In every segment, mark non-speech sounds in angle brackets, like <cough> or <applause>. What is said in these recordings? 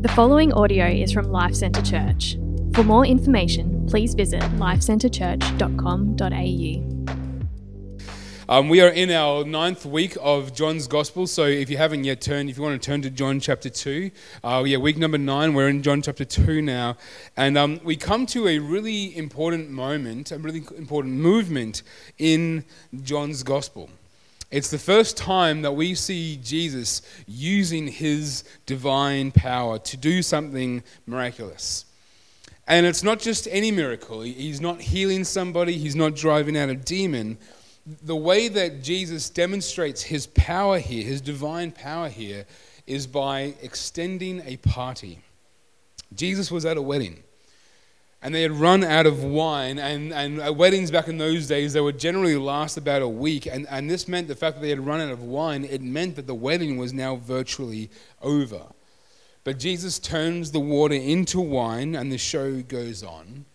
The following audio is from Life Centre Church. For more information, please visit lifecentrechurch.com.au. Um, we are in our ninth week of John's Gospel, so if you haven't yet turned, if you want to turn to John chapter 2, uh, yeah, week number nine, we're in John chapter 2 now. And um, we come to a really important moment, a really important movement in John's Gospel. It's the first time that we see Jesus using his divine power to do something miraculous. And it's not just any miracle. He's not healing somebody, he's not driving out a demon. The way that Jesus demonstrates his power here, his divine power here, is by extending a party. Jesus was at a wedding and they had run out of wine. And, and weddings back in those days, they would generally last about a week. And, and this meant the fact that they had run out of wine, it meant that the wedding was now virtually over. But Jesus turns the water into wine, and the show goes on.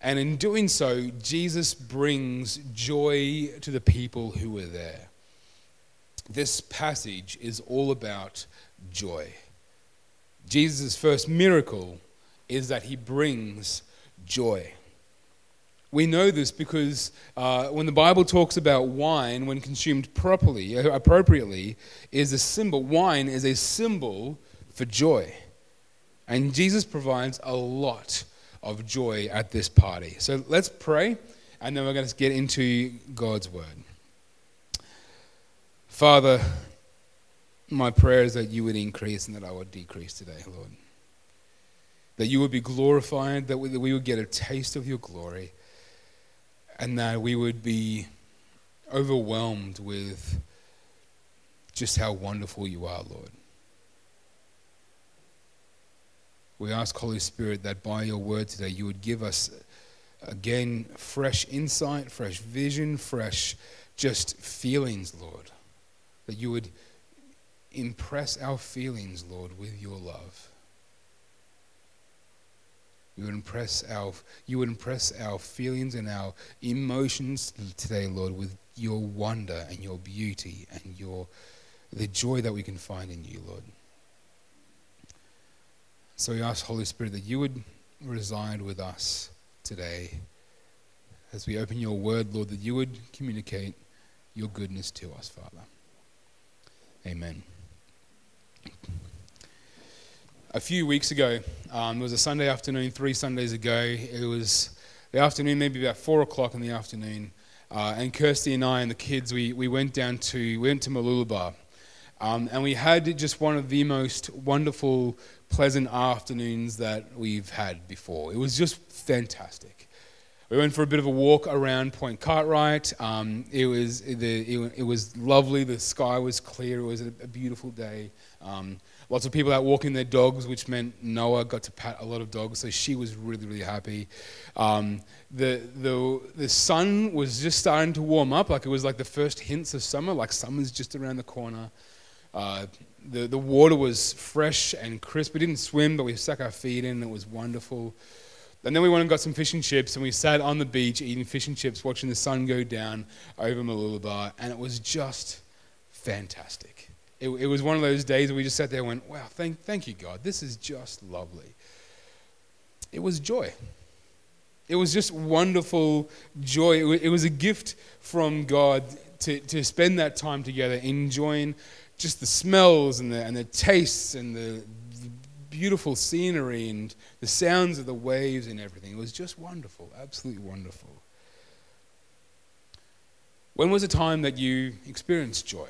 And in doing so, Jesus brings joy to the people who were there. This passage is all about joy. Jesus' first miracle is that he brings joy. We know this because uh, when the Bible talks about wine, when consumed properly, uh, appropriately, is a symbol. Wine is a symbol for joy. And Jesus provides a lot of joy at this party. So let's pray, and then we're going to get into God's word. Father, my prayer is that you would increase and that I would decrease today, Lord that you would be glorified, that we, that we would get a taste of your glory, and that we would be overwhelmed with just how wonderful you are, Lord. We ask, Holy Spirit, that by your word today, you would give us again fresh insight, fresh vision, fresh just feelings, Lord. That you would impress our feelings, Lord, with your love. You would impress our, you would impress our feelings and our emotions today, Lord, with your wonder and your beauty and your, the joy that we can find in you, Lord. So we ask, Holy Spirit, that you would reside with us today as we open your word, Lord, that you would communicate your goodness to us, Father. Amen a few weeks ago. Um, it was a Sunday afternoon, three Sundays ago. It was the afternoon, maybe about four o'clock in the afternoon. Uh, and Kirsty and I and the kids, we, we went down to, we went to Mooloolaba. Um, and we had just one of the most wonderful, pleasant afternoons that we've had before. It was just fantastic. We went for a bit of a walk around Point Cartwright. Um, it, was, the, it, it, was lovely. The sky was clear. It was a, a beautiful day. Um, lots of people out walking their dogs, which meant Noah got to pat a lot of dogs, so she was really, really happy. Um, the, the, the sun was just starting to warm up, like it was like the first hints of summer, like summer's just around the corner. Uh, the, the water was fresh and crisp. We didn't swim, but we stuck our feet in, And it was wonderful. And then we went and got some fish and chips, and we sat on the beach eating fish and chips, watching the sun go down over Mooloolaba, and it was just fantastic it, it was one of those days where we just sat there and went, wow, thank, thank you, God. This is just lovely. It was joy. It was just wonderful joy. It was a gift from God to, to spend that time together, enjoying just the smells and the, and the tastes and the, the beautiful scenery and the sounds of the waves and everything. It was just wonderful, absolutely wonderful. When was a time that you experienced joy?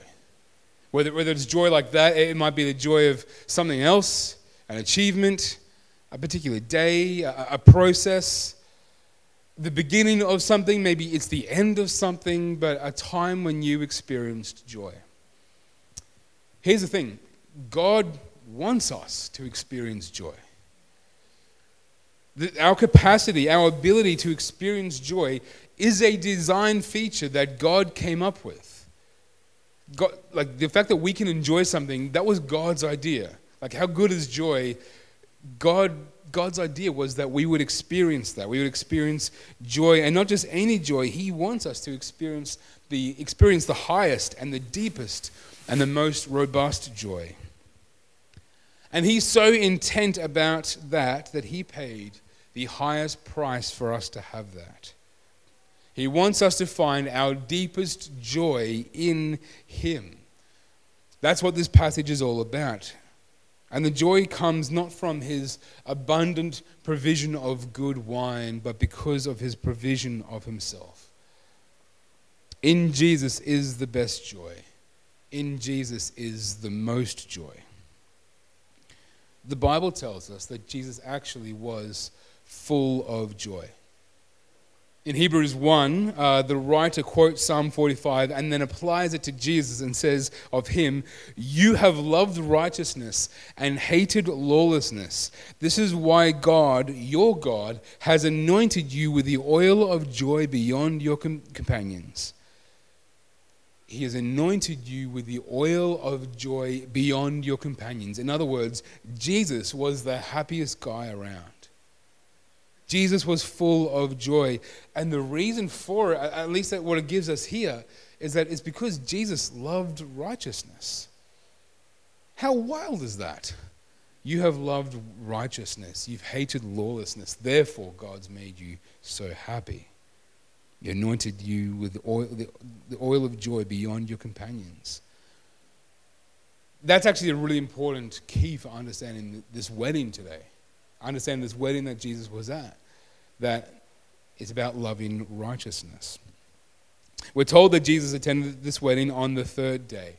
Whether, whether it's joy like that, it might be the joy of something else, an achievement, a particular day, a, a process, the beginning of something, maybe it's the end of something, but a time when you experienced joy. Here's the thing God wants us to experience joy. Our capacity, our ability to experience joy is a design feature that God came up with. God, like the fact that we can enjoy something, that was God's idea. Like how good is joy? God, God's idea was that we would experience that. We would experience joy, and not just any joy. He wants us to experience the experience the highest and the deepest and the most robust joy. And he's so intent about that that he paid the highest price for us to have that. He wants us to find our deepest joy in him. That's what this passage is all about. And the joy comes not from his abundant provision of good wine, but because of his provision of himself. In Jesus is the best joy. In Jesus is the most joy. The Bible tells us that Jesus actually was full of joy. In Hebrews 1, uh, the writer quotes Psalm 45 and then applies it to Jesus and says of him, You have loved righteousness and hated lawlessness. This is why God, your God, has anointed you with the oil of joy beyond your com- companions. He has anointed you with the oil of joy beyond your companions. In other words, Jesus was the happiest guy around. Jesus was full of joy. And the reason for it, at least what it gives us here, is that it's because Jesus loved righteousness. How wild is that? You have loved righteousness, you've hated lawlessness, therefore, God's made you so happy. He anointed you with oil, the, the oil of joy beyond your companions. That's actually a really important key for understanding this wedding today. Understand this wedding that Jesus was at that is about loving righteousness. We're told that Jesus attended this wedding on the third day.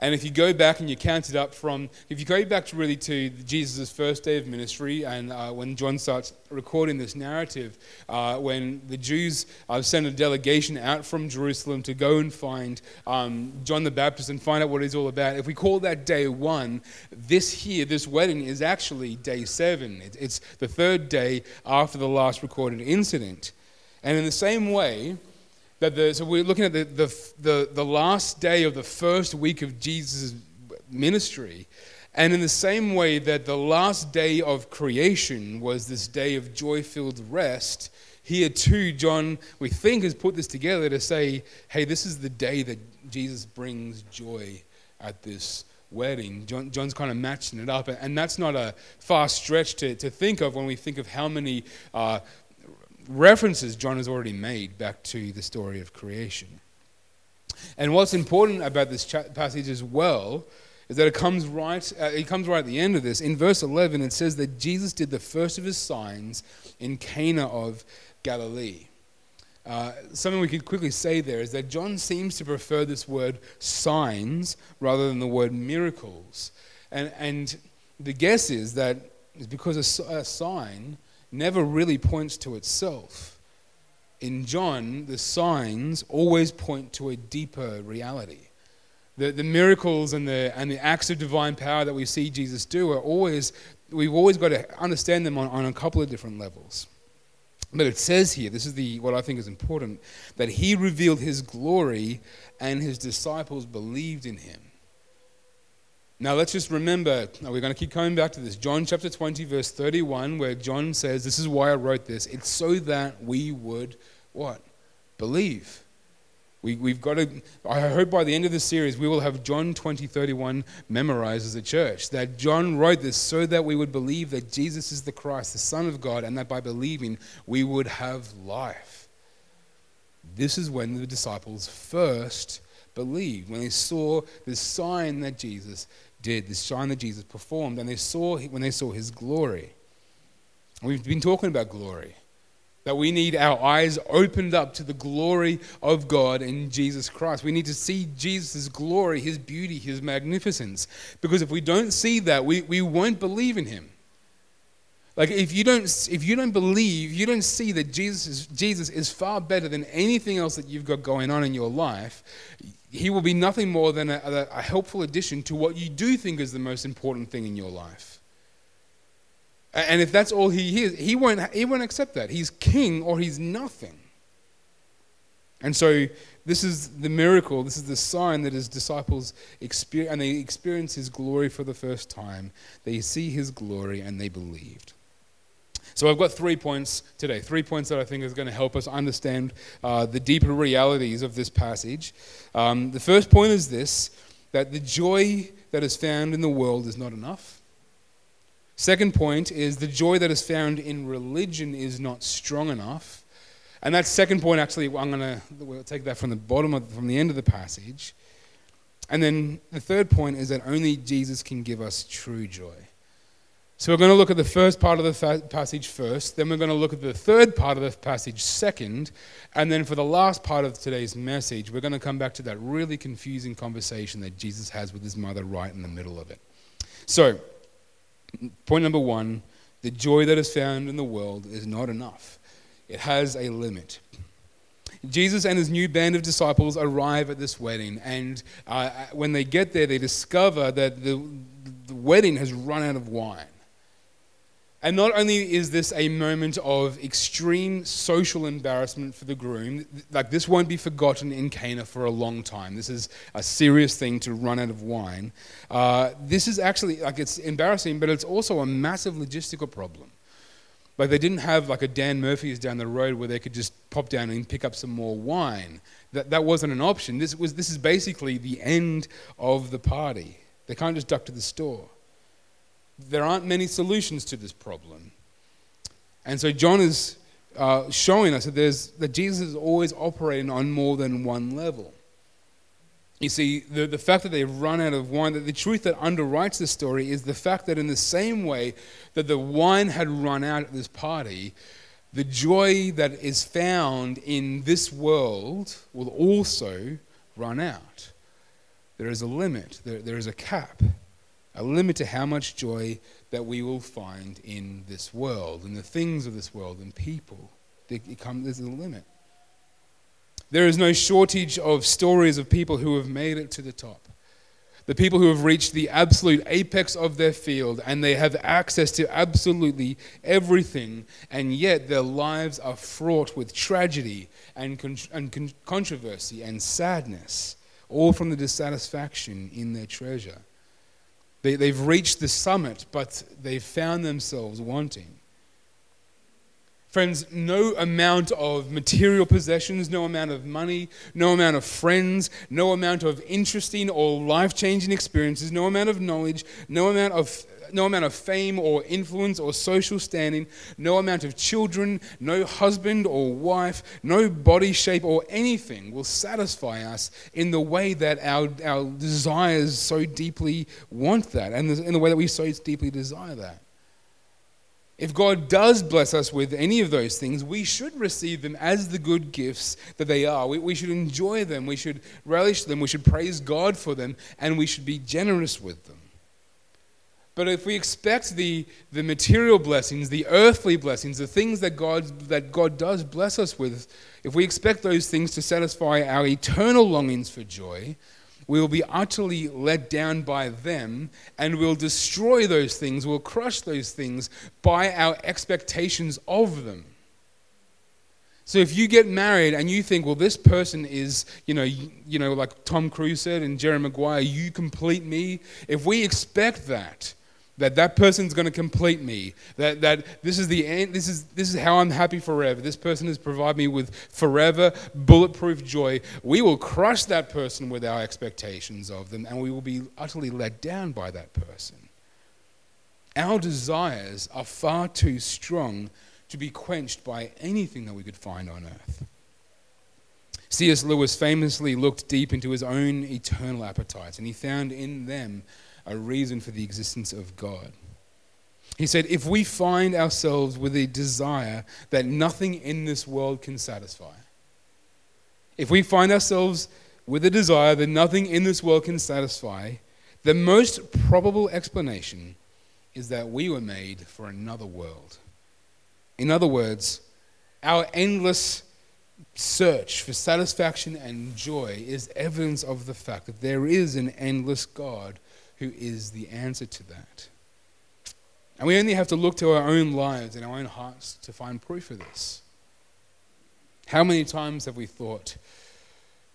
And if you go back and you count it up from, if you go back to really to Jesus' first day of ministry, and uh, when John starts recording this narrative, uh, when the Jews uh, send a delegation out from Jerusalem to go and find um, John the Baptist and find out what he's all about, if we call that day one, this here, this wedding, is actually day seven. It, it's the third day after the last recorded incident. And in the same way, that the, so we're looking at the, the, the, the last day of the first week of Jesus' ministry. And in the same way that the last day of creation was this day of joy filled rest, here too, John, we think, has put this together to say, hey, this is the day that Jesus brings joy at this wedding. John, John's kind of matching it up. And that's not a far stretch to, to think of when we think of how many uh, references John has already made back to the story of creation. And what's important about this passage as well is that it comes right uh, it comes right at the end of this. In verse 11 it says that jesus did the first of his signs in cana of galilee. Uh, something we could quickly say there is that john seems to prefer this word signs rather than the word miracles. And, and the guess is that it's because a, a sign never really points to itself. In John, the signs always point to a deeper reality. The, the miracles and the, and the acts of divine power that we see Jesus do are always, we've always got to understand them on, on a couple of different levels. But it says here, this is the, what I think is important, that he revealed his glory and his disciples believed in him. Now let's just remember, we're going to keep coming back to this. John chapter 20, verse 31, where John says, This is why I wrote this. It's so that we would what? Believe. We, we've got to, I hope by the end of this series, we will have John 20, 31 memorized as a church. That John wrote this so that we would believe that Jesus is the Christ, the Son of God, and that by believing we would have life. This is when the disciples first believed, when they saw the sign that Jesus did, the sign that Jesus performed, and they saw when they saw his glory. we've been talking about glory. That we need our eyes opened up to the glory of God in Jesus Christ. We need to see Jesus' glory, his beauty, his magnificence. Because if we don't see that, we, we won't believe in him. Like if you don't if you don't believe, you don't see that Jesus is, Jesus is far better than anything else that you've got going on in your life, he will be nothing more than a, a, helpful addition to what you do think is the most important thing in your life. And if that's all he is, he won't, he won't accept that. He's king or he's nothing. And so this is the miracle, this is the sign that his disciples experience, and they experience his glory for the first time. They see his glory and they believed. So I've got three points today, three points that I think is going to help us understand uh, the deeper realities of this passage. Um, the first point is this that the joy that is found in the world is not enough. Second point is the joy that is found in religion is not strong enough. And that second point, actually, I'm going to we'll take that from the bottom of, from the end of the passage. And then the third point is that only Jesus can give us true joy. So we're going to look at the first part of the passage first, then we're going to look at the third part of the passage second, and then for the last part of today's message, we're going to come back to that really confusing conversation that Jesus has with his mother right in the middle of it. So, Point number one the joy that is found in the world is not enough, it has a limit. Jesus and his new band of disciples arrive at this wedding, and uh, when they get there, they discover that the, the wedding has run out of wine. And not only is this a moment of extreme social embarrassment for the groom, like this won't be forgotten in Cana for a long time. This is a serious thing to run out of wine. Uh, this is actually, like, it's embarrassing, but it's also a massive logistical problem. Like, they didn't have like a Dan Murphy's down the road where they could just pop down and pick up some more wine. That, that wasn't an option. This, was, this is basically the end of the party. They can't just duck to the store there aren't many solutions to this problem. And so John is uh, showing us that, there's, that Jesus is always operating on more than one level. You see, the, the fact that they've run out of wine, that the truth that underwrites the story is the fact that in the same way that the wine had run out at this party, the joy that is found in this world will also run out. There is a limit, there, there is a cap a limit to how much joy that we will find in this world, in the things of this world, in people. There's a limit. There is no shortage of stories of people who have made it to the top. The people who have reached the absolute apex of their field and they have access to absolutely everything, and yet their lives are fraught with tragedy and, con- and con- controversy and sadness, all from the dissatisfaction in their treasure. They, they've reached the summit, but they've found themselves wanting. Friends, no amount of material possessions, no amount of money, no amount of friends, no amount of interesting or life changing experiences, no amount of knowledge, no amount of no amount of fame or influence or social standing, no amount of children, no husband or wife, no body shape or anything will satisfy us in the way that our, our desires so deeply want that and in the way that we so deeply desire that. If God does bless us with any of those things, we should receive them as the good gifts that they are. We, we, should enjoy them, we should relish them, we should praise God for them, and we should be generous with them. But if we expect the, the material blessings, the earthly blessings, the things that God, that God does bless us with, if we expect those things to satisfy our eternal longings for joy, we will be utterly let down by them and we'll destroy those things, we'll crush those things by our expectations of them. So if you get married and you think, well, this person is, you know, you, you know, like Tom Cruise said and Jerry Maguire, you complete me. If we expect that, that that person's going to complete me that, that this is the end this is, this is how i'm happy forever. This person has provided me with forever bulletproof joy. We will crush that person with our expectations of them and we will be utterly let down by that person. Our desires are far too strong to be quenched by anything that we could find on earth. Cs lewis famously looked deep into his own eternal appetites and he found in them a reason for the existence of God. He said, if we find ourselves with a desire that nothing in this world can satisfy, if we find ourselves with a desire that nothing in this world can satisfy, the most probable explanation is that we were made for another world. In other words, our endless search for satisfaction and joy is evidence of the fact that there is an endless God who is the answer to that. And we only have to look to our own lives and our own hearts to find proof of this. How many times have we thought,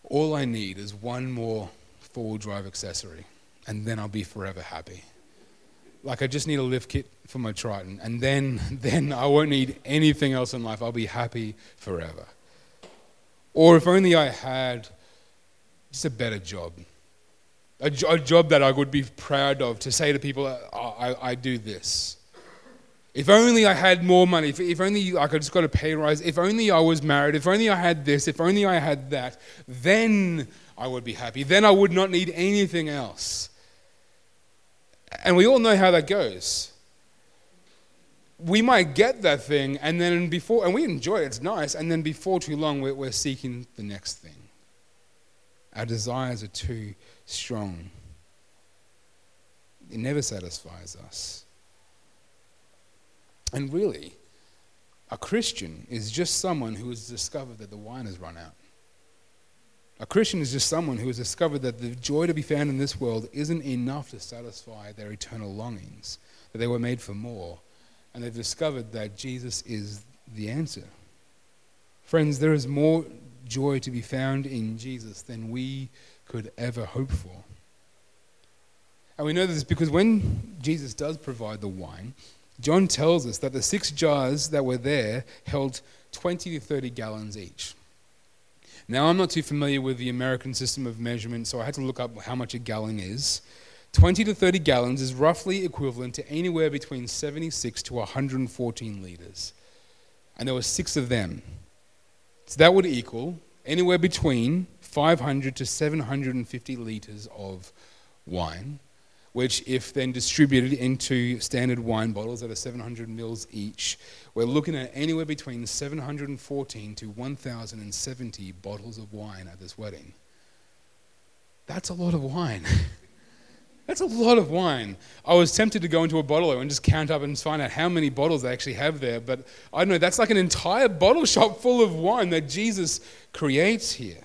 all I need is one more four wheel drive accessory, and then I'll be forever happy? Like, I just need a lift kit for my Triton, and then, <laughs> then I won't need anything else in life. I'll be happy forever. Or if only I had just a better job a, a job that I would be proud of to say to people, I, I, do this. If only I had more money. If, if only I could just got a pay rise. If only I was married. If only I had this. If only I had that. Then I would be happy. Then I would not need anything else. And we all know how that goes. We might get that thing, and then before, and we enjoy it, it's nice, and then before too long, we're, we're seeking the next thing. Our desires are too strong. It never satisfies us. And really, a Christian is just someone who has discovered that the wine has run out. A Christian is just someone who has discovered that the joy to be found in this world isn't enough to satisfy their eternal longings, that they were made for more, and they've discovered that Jesus is the answer. Friends, there is more joy to be found in Jesus than we could ever hope for. And we know this because when Jesus does provide the wine, John tells us that the six jars that were there held 20 to 30 gallons each. Now, I'm not too familiar with the American system of measurement, so I had to look up how much a gallon is. 20 to 30 gallons is roughly equivalent to anywhere between 76 to 114 liters. And there were six of them. So that would equal anywhere between 500 to 750 liters of wine, which, if then distributed into standard wine bottles that are 700 mils each, we're looking at anywhere between 714 to 1,070 bottles of wine at this wedding. That's a lot of wine. <laughs> That's a lot of wine. I was tempted to go into a bottle and just count up and find out how many bottles they actually have there, but I don't know, that's like an entire bottle <laughs> shop full of wine that Jesus creates here.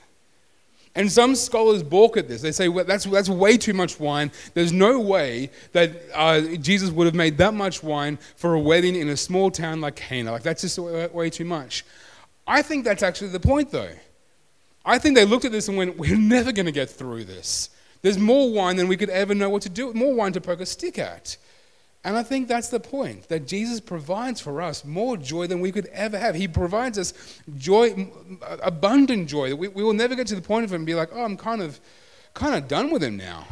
And some scholars balk at this. They say, well, that's, that's way too much wine. There's no way that uh, Jesus would have made that much wine for a wedding in a small town like Cana. Like, that's just way, way too much. I think that's actually the point, though. I think they looked at this and went, we're never going to get through this. There's more wine than we could ever know what to do, with more wine to poke a stick at. And I think that's the point that Jesus provides for us more joy than we could ever have. He provides us joy, abundant joy. We, we will never get to the point of it and be like, oh, I'm kind of, kind of done with him now.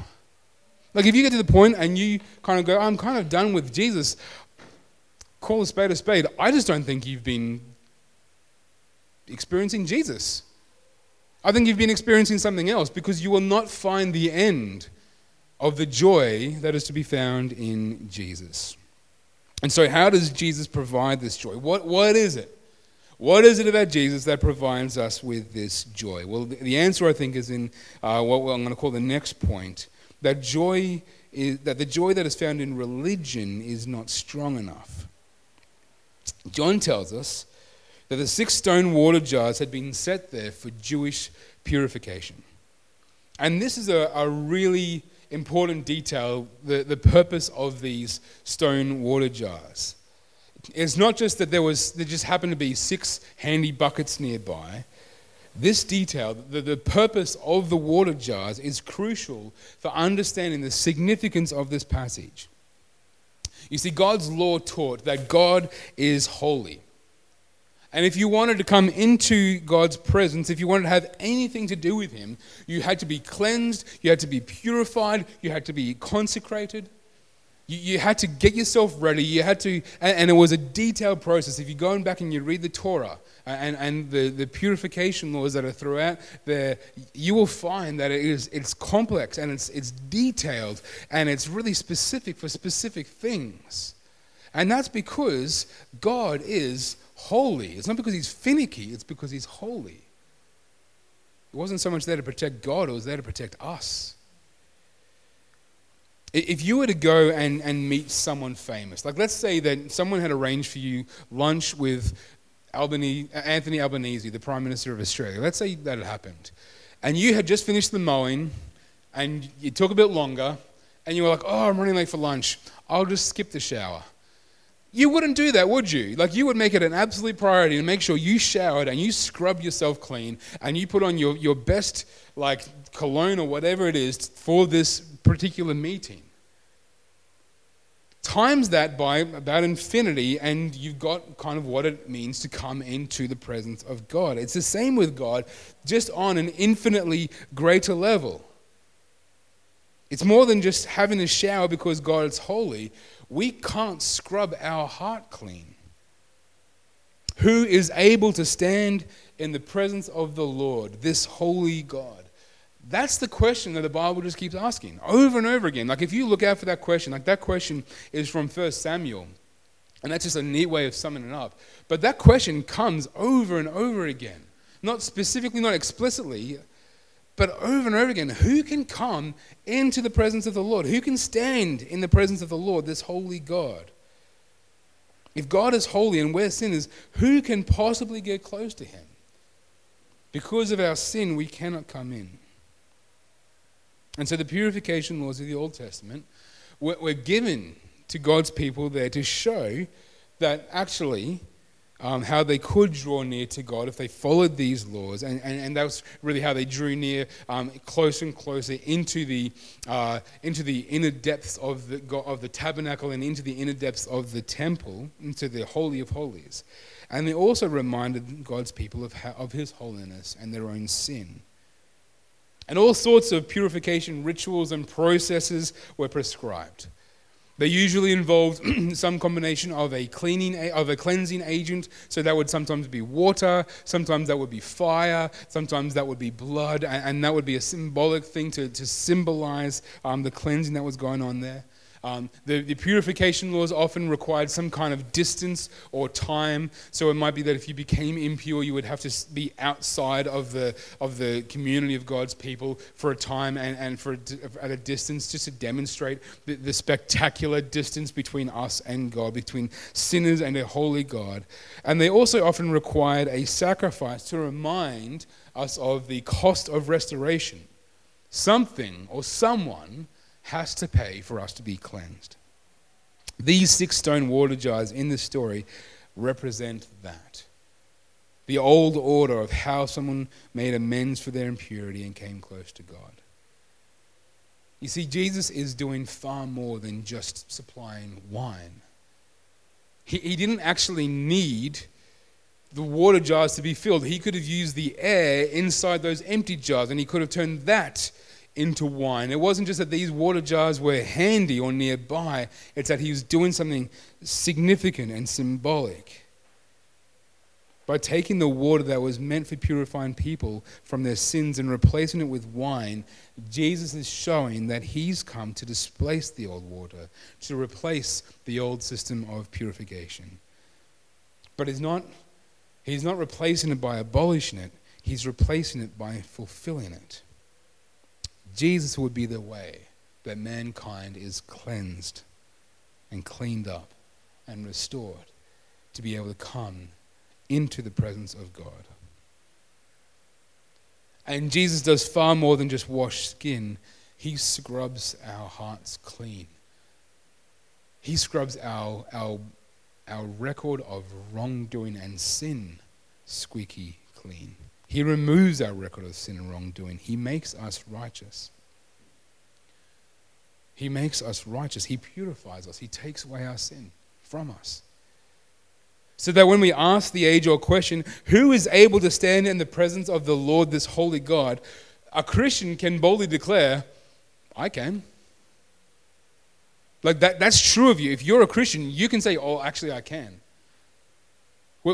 Like if you get to the point and you kind of go, I'm kind of done with Jesus, call a spade a spade. I just don't think you've been experiencing Jesus. I think you've been experiencing something else because you will not find the end of the joy that is to be found in Jesus. And so, how does Jesus provide this joy? What, what is it? What is it about Jesus that provides us with this joy? Well, the answer, I think, is in uh, what I'm going to call the next point that joy is, that the joy that is found in religion is not strong enough. John tells us that the six stone water jars had been set there for Jewish purification. And this is a, a really important detail the, the purpose of these stone water jars. It's not just that there, was, there just happened to be six handy buckets nearby. This detail, the, the purpose of the water jars, is crucial for understanding the significance of this passage. You see, God's law taught that God is holy. And if you wanted to come into God's presence, if you wanted to have anything to do with Him, you had to be cleansed, you had to be purified, you had to be consecrated. You, you had to get yourself ready. You had to, and, and, it was a detailed process. If you go back and you read the Torah and, and the, the purification laws that are throughout there, you will find that it is, it's complex and it's, it's detailed and it's really specific for specific things. And that's because God is holy. It's not because he's finicky, it's because he's holy. It wasn't so much there to protect God, it was there to protect us. If you were to go and, and meet someone famous, like let's say that someone had arranged for you lunch with Albany, Anthony Albanese, the Prime Minister of Australia, let's say that had happened, and you had just finished the mowing and it took a bit longer, and you were like, oh, I'm running late for lunch, I'll just skip the shower. You wouldn't do that, would you? Like, you would make it an absolute priority to make sure you showered and you scrubbed yourself clean and you put on your, your best, like, cologne or whatever it is for this particular meeting. Times that by about infinity, and you've got kind of what it means to come into the presence of God. It's the same with God, just on an infinitely greater level. It's more than just having a shower because God is holy. We can't scrub our heart clean. Who is able to stand in the presence of the Lord, this holy God? That's the question that the Bible just keeps asking over and over again. Like if you look out for that question, like that question is from 1 Samuel. And that's just a neat way of summing it up. But that question comes over and over again. Not specifically, not explicitly, but over and over again. Who can come into the presence of the Lord? Who can stand in the presence of the Lord, this holy God? If God is holy and we're sinners, who can possibly get close to him? Because of our sin, we cannot come in. And so the purification laws of the Old Testament were given to God's people there to show that actually um, how they could draw near to God if they followed these laws. And, and, and that was really how they drew near um, closer and closer into the, uh, into the inner depths of the, of the tabernacle and into the inner depths of the temple, into the Holy of Holies. And they also reminded God's people of, how, of His holiness and their own sin. And all sorts of purification rituals and processes were prescribed. They usually involved <clears throat> some combination of a cleaning of a cleansing agent. So that would sometimes be water, sometimes that would be fire, sometimes that would be blood, and, that would be a symbolic thing to, to symbolize um, the cleansing that was going on there. Um, the, the, purification laws often required some kind of distance or time. So it might be that if you became impure, you would have to be outside of the, of the community of God's people for a time and, and for a, at a distance just to demonstrate the, the spectacular distance between us and God, between sinners and a holy God. And they also often required a sacrifice to remind us of the cost of restoration. Something or someone has to pay for us to be cleansed. These six stone water jars in this story represent that. The old order of how someone made amends for their impurity and came close to God. You see, Jesus is doing far more than just supplying wine. He, he didn't actually need the water jars to be filled. He could have used the air inside those empty jars and he could have turned that into wine. It wasn't just that these water jars were handy or nearby, it's that he was doing something significant and symbolic. By taking the water that was meant for purifying people from their sins and replacing it with wine, Jesus is showing that he's come to displace the old water, to replace the old system of purification. But he's not, he's not replacing it by abolishing it, he's replacing it by fulfilling it. Jesus would be the way that mankind is cleansed and cleaned up and restored to be able to come into the presence of God. And Jesus does far more than just wash skin, He scrubs our hearts clean. He scrubs our, our, our record of wrongdoing and sin squeaky clean. He removes our record of sin and wrongdoing. He makes us righteous. He makes us righteous. He purifies us. He takes away our sin from us. So that when we ask the age old question, who is able to stand in the presence of the Lord, this holy God, a Christian can boldly declare, I can. Like that, that's true of you. If you're a Christian, you can say, Oh, actually, I can.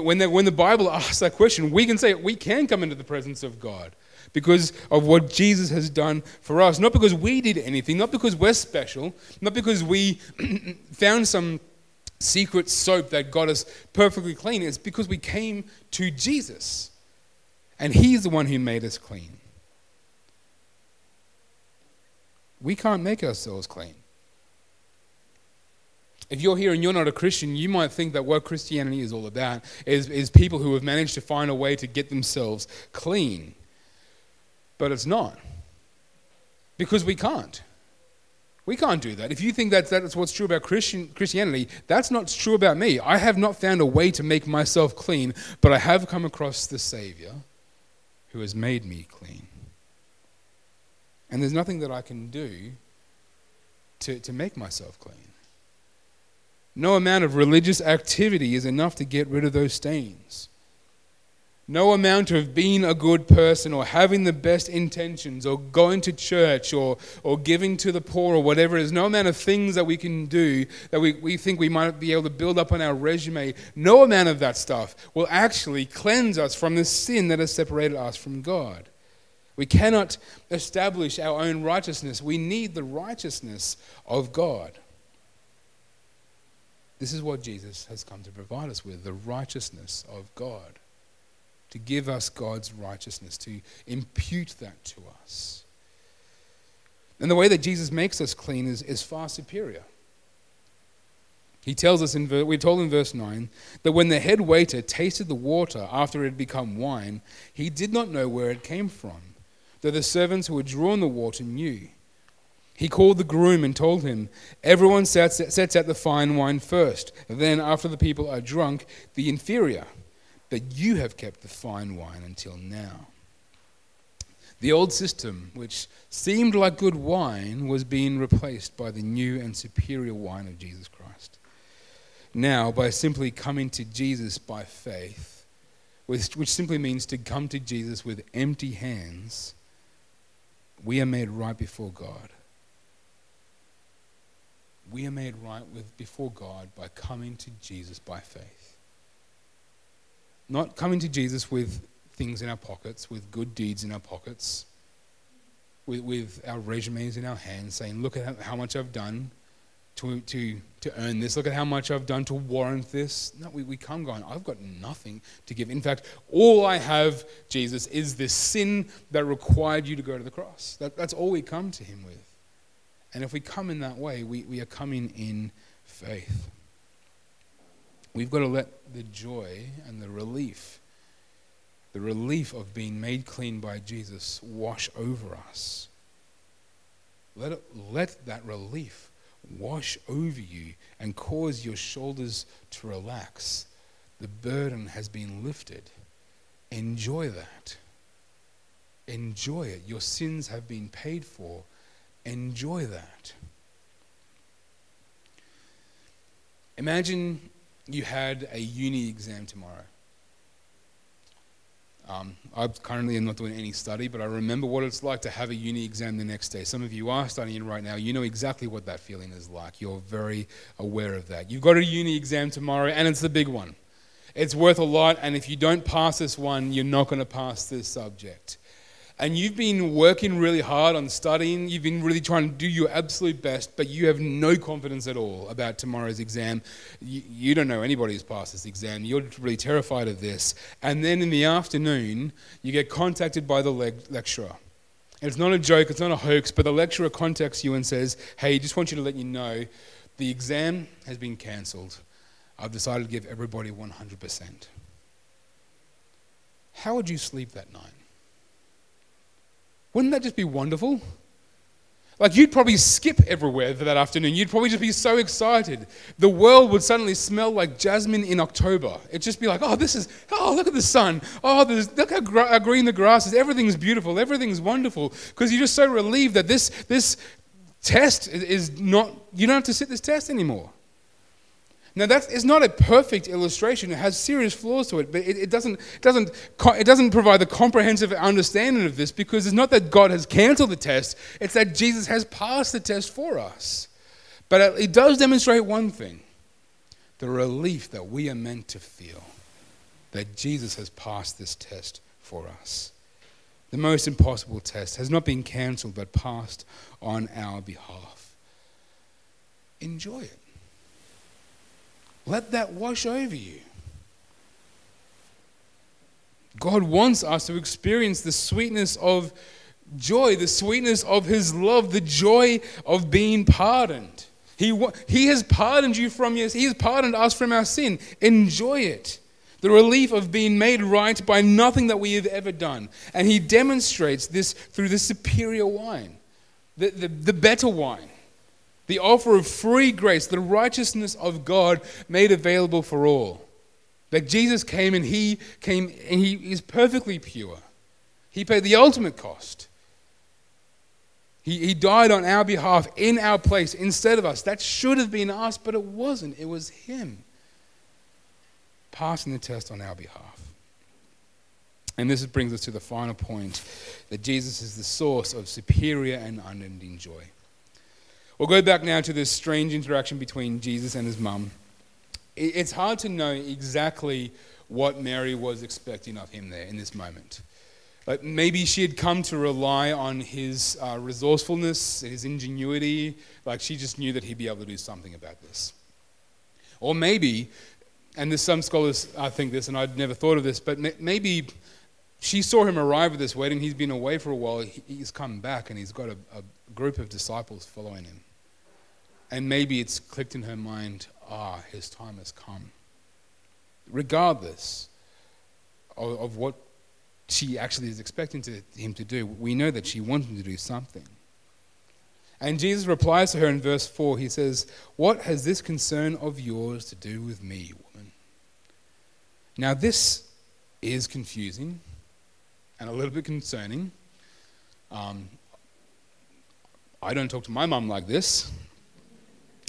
When the, when the Bible asks that question, we can say we can come into the presence of God because of what Jesus has done for us. Not because we did anything, not because we're special, not because we <clears throat> found some secret soap that got us perfectly clean. It's because we came to Jesus. And He's the one who made us clean. We can't make ourselves clean. If you're here and you're not a Christian, you might think that what Christianity is all about is, is people who have managed to find a way to get themselves clean. But it's not. Because we can't. We can't do that. If you think that that's what's true about Christian, Christianity, that's not true about me. I have not found a way to make myself clean, but I have come across the Savior who has made me clean. And there's nothing that I can do to, to make myself clean. No amount of religious activity is enough to get rid of those stains. No amount of being a good person or having the best intentions or going to church or, or giving to the poor or whatever is, no amount of things that we can do that we, we think we might be able to build up on our resume, no amount of that stuff will actually cleanse us from the sin that has separated us from God. We cannot establish our own righteousness. We need the righteousness of God. This is what Jesus has come to provide us with the righteousness of God. To give us God's righteousness, to impute that to us. And the way that Jesus makes us clean is, is far superior. He tells us in we're told in verse 9 that when the head waiter tasted the water after it had become wine, he did not know where it came from, though the servants who had drawn the water knew. He called the groom and told him, Everyone sets, sets out the fine wine first, then, after the people are drunk, the inferior. But you have kept the fine wine until now. The old system, which seemed like good wine, was being replaced by the new and superior wine of Jesus Christ. Now, by simply coming to Jesus by faith, which simply means to come to Jesus with empty hands, we are made right before God we are made right with before God by coming to Jesus by faith. Not coming to Jesus with things in our pockets, with good deeds in our pockets, with, with our resumes in our hands, saying, Look at how much I've done to, to, to earn this. Look at how much I've done to warrant this. No, we, we come going, I've got nothing to give. In fact, all I have, Jesus, is this sin that required you to go to the cross. That, that's all we come to Him with. And if we come in that way, we, we are coming in faith. We've got to let the joy and the relief, the relief of being made clean by Jesus, wash over us. Let, it, let that relief wash over you and cause your shoulders to relax. The burden has been lifted. Enjoy that. Enjoy it. Your sins have been paid for Enjoy that. Imagine you had a uni exam tomorrow. Um, I currently am not doing any study, but I remember what it's like to have a uni exam the next day. Some of you are studying right now. You know exactly what that feeling is like. You're very aware of that. You've got a uni exam tomorrow, and it's the big one. It's worth a lot, and if you don't pass this one, you're not going to pass this subject and you've been working really hard on studying, you've been really trying to do your absolute best, but you have no confidence at all about tomorrow's exam. You, you, don't know anybody who's passed this exam. You're really terrified of this. And then in the afternoon, you get contacted by the le- lecturer. And it's not a joke, it's not a hoax, but the lecturer contacts you and says, Hey, just want you to let you know the exam has been cancelled. I've decided to give everybody 100%. How would you sleep that night? Wouldn't that just be wonderful? Like you'd probably skip everywhere for that afternoon. You'd probably just be so excited. The world would suddenly smell like jasmine in October. It'd just be like, oh, this is, oh, look at the sun. Oh, look how, gra- how green the grass is. Everything's beautiful. Everything's wonderful. Because you're just so relieved that this, this test is not, you don't have to sit this test anymore. Now that is not a perfect illustration. It has serious flaws to it, but it, it, doesn't, doesn't, it doesn't provide the comprehensive understanding of this because it's not that God has cancelled the test, it's that Jesus has passed the test for us. But it does demonstrate one thing the relief that we are meant to feel that Jesus has passed this test for us. The most impossible test has not been cancelled but passed on our behalf. Enjoy it. Let that wash over you. God wants us to experience the sweetness of joy, the sweetness of His love, the joy of being pardoned. He, he has pardoned you from your He has pardoned us from our sin. Enjoy it. The relief of being made right by nothing that we have ever done. And He demonstrates this through the superior wine, the, the, the better wine the offer of free grace, the righteousness of God made available for all. That Jesus came and he came and he is perfectly pure. He paid the ultimate cost. He, he died on our behalf in our place instead of us. That should have been us, but it wasn't. It was him passing the test on our behalf. And this brings us to the final point that Jesus is the source of superior and unending joy. We'll go back now to this strange interaction between Jesus and his mum. It's hard to know exactly what Mary was expecting of him there in this moment. But maybe she had come to rely on his uh, resourcefulness, his ingenuity, like she just knew that he'd be able to do something about this. Or maybe, and there's some scholars I think this, and I'd never thought of this, but maybe she saw him arrive at this wedding. He's been away for a while. He's come back and he's got a, a group of disciples following him. And maybe it's clicked in her mind ah, his time has come. Regardless of, of what she actually is expecting to, him to do, we know that she wants him to do something. And Jesus replies to her in verse 4. He says, What has this concern of yours to do with me, woman? Now, this is confusing and a little bit concerning. Um, I don't talk to my mum like this.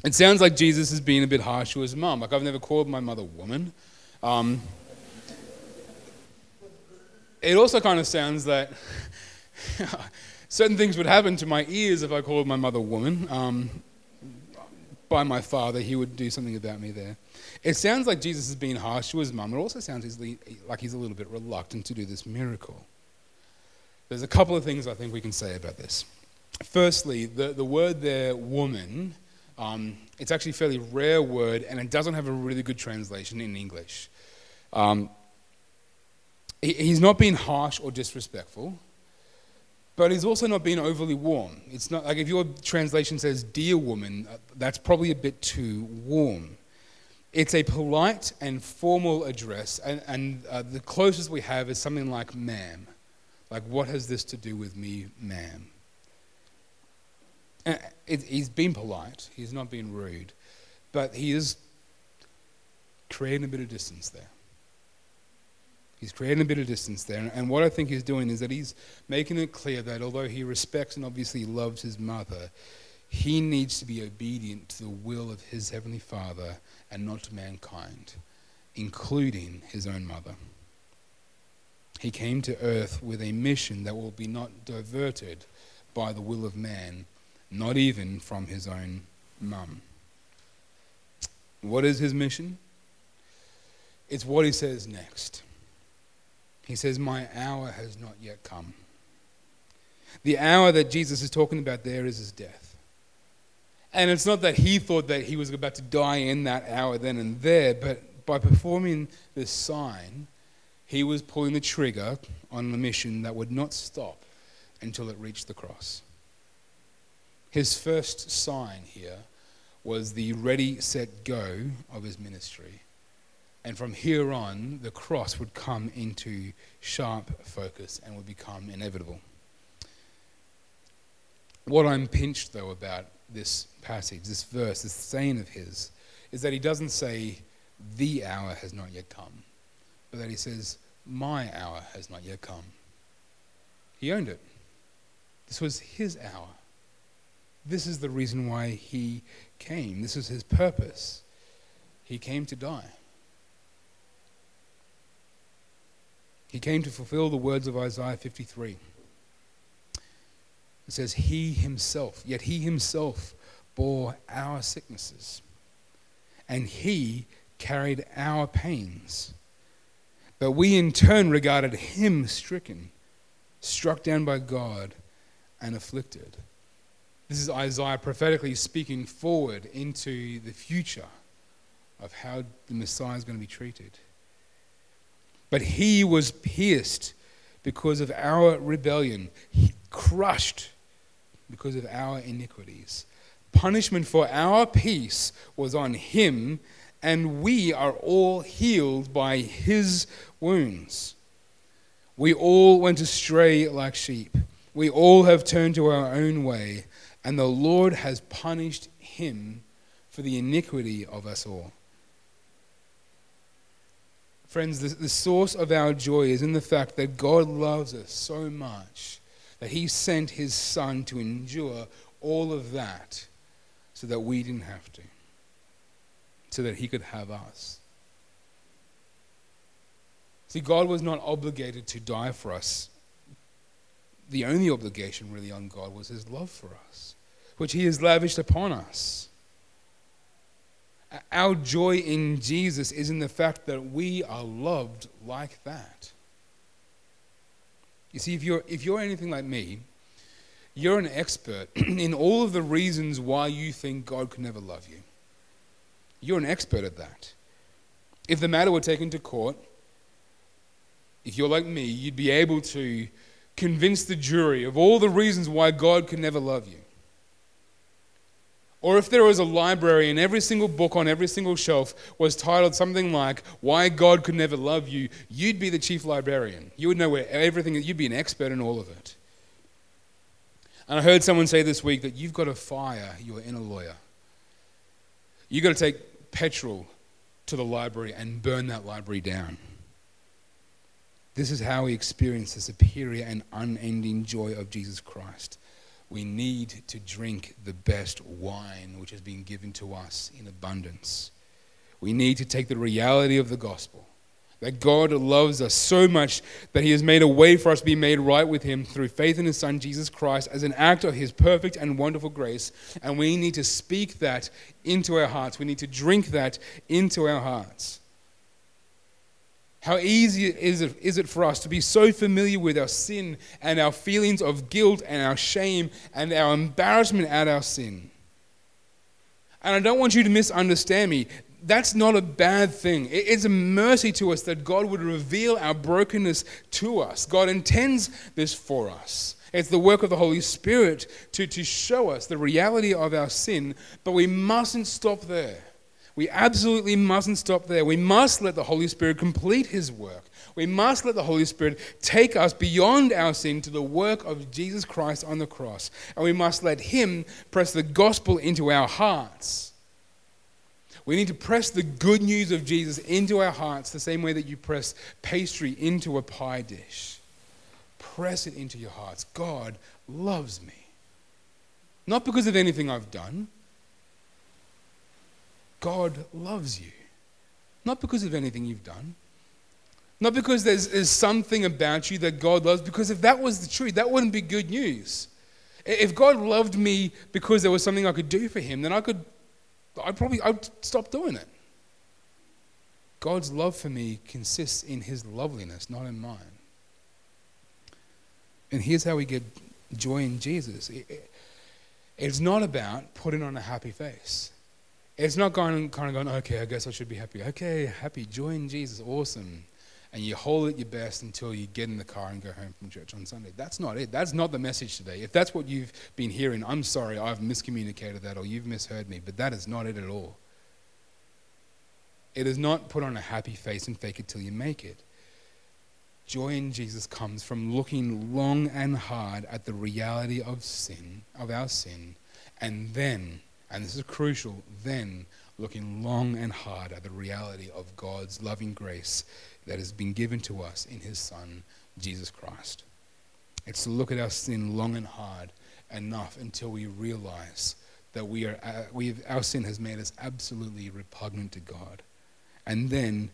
It sounds like Jesus is being a bit harsh to his mum. Like, I've never called my mother woman. Um, it also kind of sounds that <laughs> certain things would happen to my ears if I called my mother woman. Um, by my father, he would do something about me there. It sounds like Jesus is being harsh to his mum. It also sounds like he's a little bit reluctant to do this miracle. There's a couple of things I think we can say about this. Firstly, the, the word there, woman, um, it's actually a fairly rare word and it doesn't have a really good translation in English. Um, he, he's not being harsh or disrespectful, but he's also not being overly warm. It's not like if your translation says, Dear woman, uh, that's probably a bit too warm. It's a polite and formal address, and, and uh, the closest we have is something like ma'am. Like, what has this to do with me, ma'am? Uh, it, he's been polite, he's not been rude, but he is creating a bit of distance there. He's creating a bit of distance there. And what I think he's doing is that he's making it clear that although he respects and obviously loves his mother, he needs to be obedient to the will of his heavenly Father and not to mankind, including his own mother. He came to earth with a mission that will be not diverted by the will of man, not even from his own mum. What is his mission? It's what he says next. He says, My hour has not yet come. The hour that Jesus is talking about there is his death. And it's not that he thought that he was about to die in that hour then and there, but by performing this sign, he was pulling the trigger on a mission that would not stop until it reached the cross. His first sign here was the ready, set, go of his ministry. And from here on, the cross would come into sharp focus and would become inevitable. What I'm pinched, though, about this passage, this verse, this saying of his, is that he doesn't say, the hour has not yet come but that he says, My hour has not yet come. He owned it. This was his hour. This is the reason why he came. This is his purpose. He came to die. He came to fulfill the words of Isaiah 53. It says, He himself, yet he himself bore our sicknesses, and he carried our pains. But we in turn regarded him stricken, struck down by God, and afflicted. This is Isaiah prophetically speaking forward into the future of how the Messiah is going to be treated. But he was pierced because of our rebellion, he crushed because of our iniquities. Punishment for our peace was on him and we are all healed by his wounds. We all went astray like sheep. We all have turned to our own way, and the Lord has punished him for the iniquity of us all. Friends, the, the source of our joy is in the fact that God loves us so much that he sent his son to endure all of that so that we didn't have to so that he could have us. See, God was not obligated to die for us. The only obligation, really, on God was his love for us, which he has lavished upon us. Our joy in Jesus is in the fact that we are loved like that. You see, if you're, if you're anything like me, you're an expert <clears throat> in all of the reasons why you think God could never love you. You're an expert at that. If the matter were taken to court, if you're like me, you'd be able to convince the jury of all the reasons why God could never love you. Or if there was a library and every single book on every single shelf was titled something like Why God Could Never Love You, you'd be the chief librarian. You would know where everything, you'd be an expert in all of it. And I heard someone say this week that you've got to fire your inner lawyer. You've got to take petrol to the library and burn that library down. This is how we experience the superior and unending joy of Jesus Christ we need to drink the best wine which has been given to us in abundance. We need to take the reality of the gospel that God loves us so much that He has made a way for us to be made right with Him through faith in His Son, Jesus Christ, as an act of His perfect and wonderful grace. And we need to speak that into our hearts. We need to drink that into our hearts. How easy is it, is it for us to be so familiar with our sin and our feelings of guilt and our shame and our embarrassment at our sin? And I don't want you to misunderstand me. That's not a bad thing. It's a mercy to us that God would reveal our brokenness to us. God intends this for us. It's the work of the Holy Spirit to, to show us the reality of our sin, but we mustn't stop there. We absolutely mustn't stop there. We must let the Holy Spirit complete His work. We must let the Holy Spirit take us beyond our sin to the work of Jesus Christ on the cross. And we must let Him press the gospel into our hearts. We need to press the good news of Jesus into our hearts the same way that you press pastry into a pie dish. Press it into your hearts. God loves me. Not because of anything I've done, God loves you. Not because of anything you've done. Not because there's, there's something about you that God loves, because if that was the truth, that wouldn't be good news. If God loved me because there was something I could do for him, then I could, I'd probably, I'd stop doing it. God's love for me consists in his loveliness, not in mine. And here's how we get joy in Jesus. It's not about putting on a happy face. It's not going kind of going, okay, I guess I should be happy. Okay, happy, joy in Jesus, awesome. And you hold it your best until you get in the car and go home from church on Sunday. That's not it. That's not the message today. If that's what you've been hearing, I'm sorry, I've miscommunicated that or you've misheard me, but that is not it at all. It is not put on a happy face and fake it till you make it. Joy in Jesus comes from looking long and hard at the reality of sin, of our sin, and then and this is crucial, then looking long and hard at the reality of God's loving grace that has been given to us in His Son, Jesus Christ. It's to look at our sin long and hard enough until we realize that we are, uh, we our sin has made us absolutely repugnant to God. And then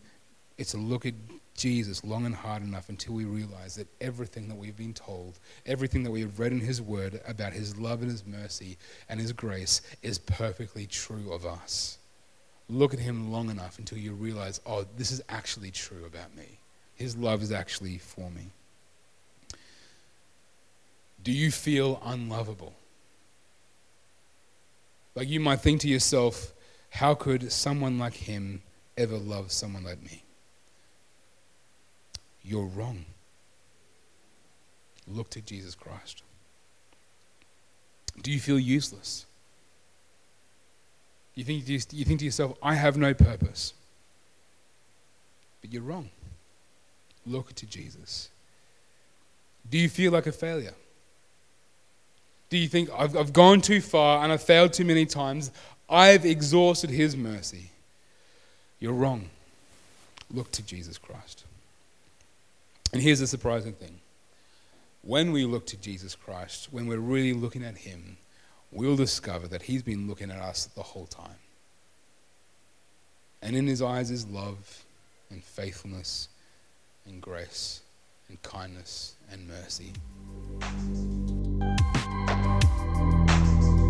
it's to look at Jesus long and hard enough until we realize that everything that we've been told, everything that we have read in His Word about His love and His mercy and His grace is perfectly true of us. Look at Him long enough until you realize, oh, this is actually true about me. His love is actually for me. Do you feel unlovable? Like you might think to yourself, how could someone like Him ever love someone like me? you're wrong. Look to Jesus Christ. Do you feel useless? You think, you think to yourself, I have no purpose. But you're wrong. Look to Jesus. Do you feel like a failure? Do you think, I've, I've gone too far and I've failed too many times? I've exhausted his mercy. You're wrong. Look to Jesus Christ. And here's the surprising thing when we look to Jesus Christ, when we're really looking at Him, we'll discover that He's been looking at us the whole time. And in His eyes is love and faithfulness and grace and kindness and mercy.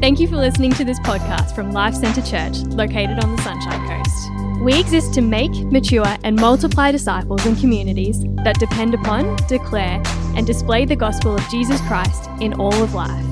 Thank you for listening to this podcast from Life Centre Church, located on the Sunshine Coast. We exist to make, mature, and multiply disciples and communities that depend upon, declare, and display the gospel of Jesus Christ in all of life.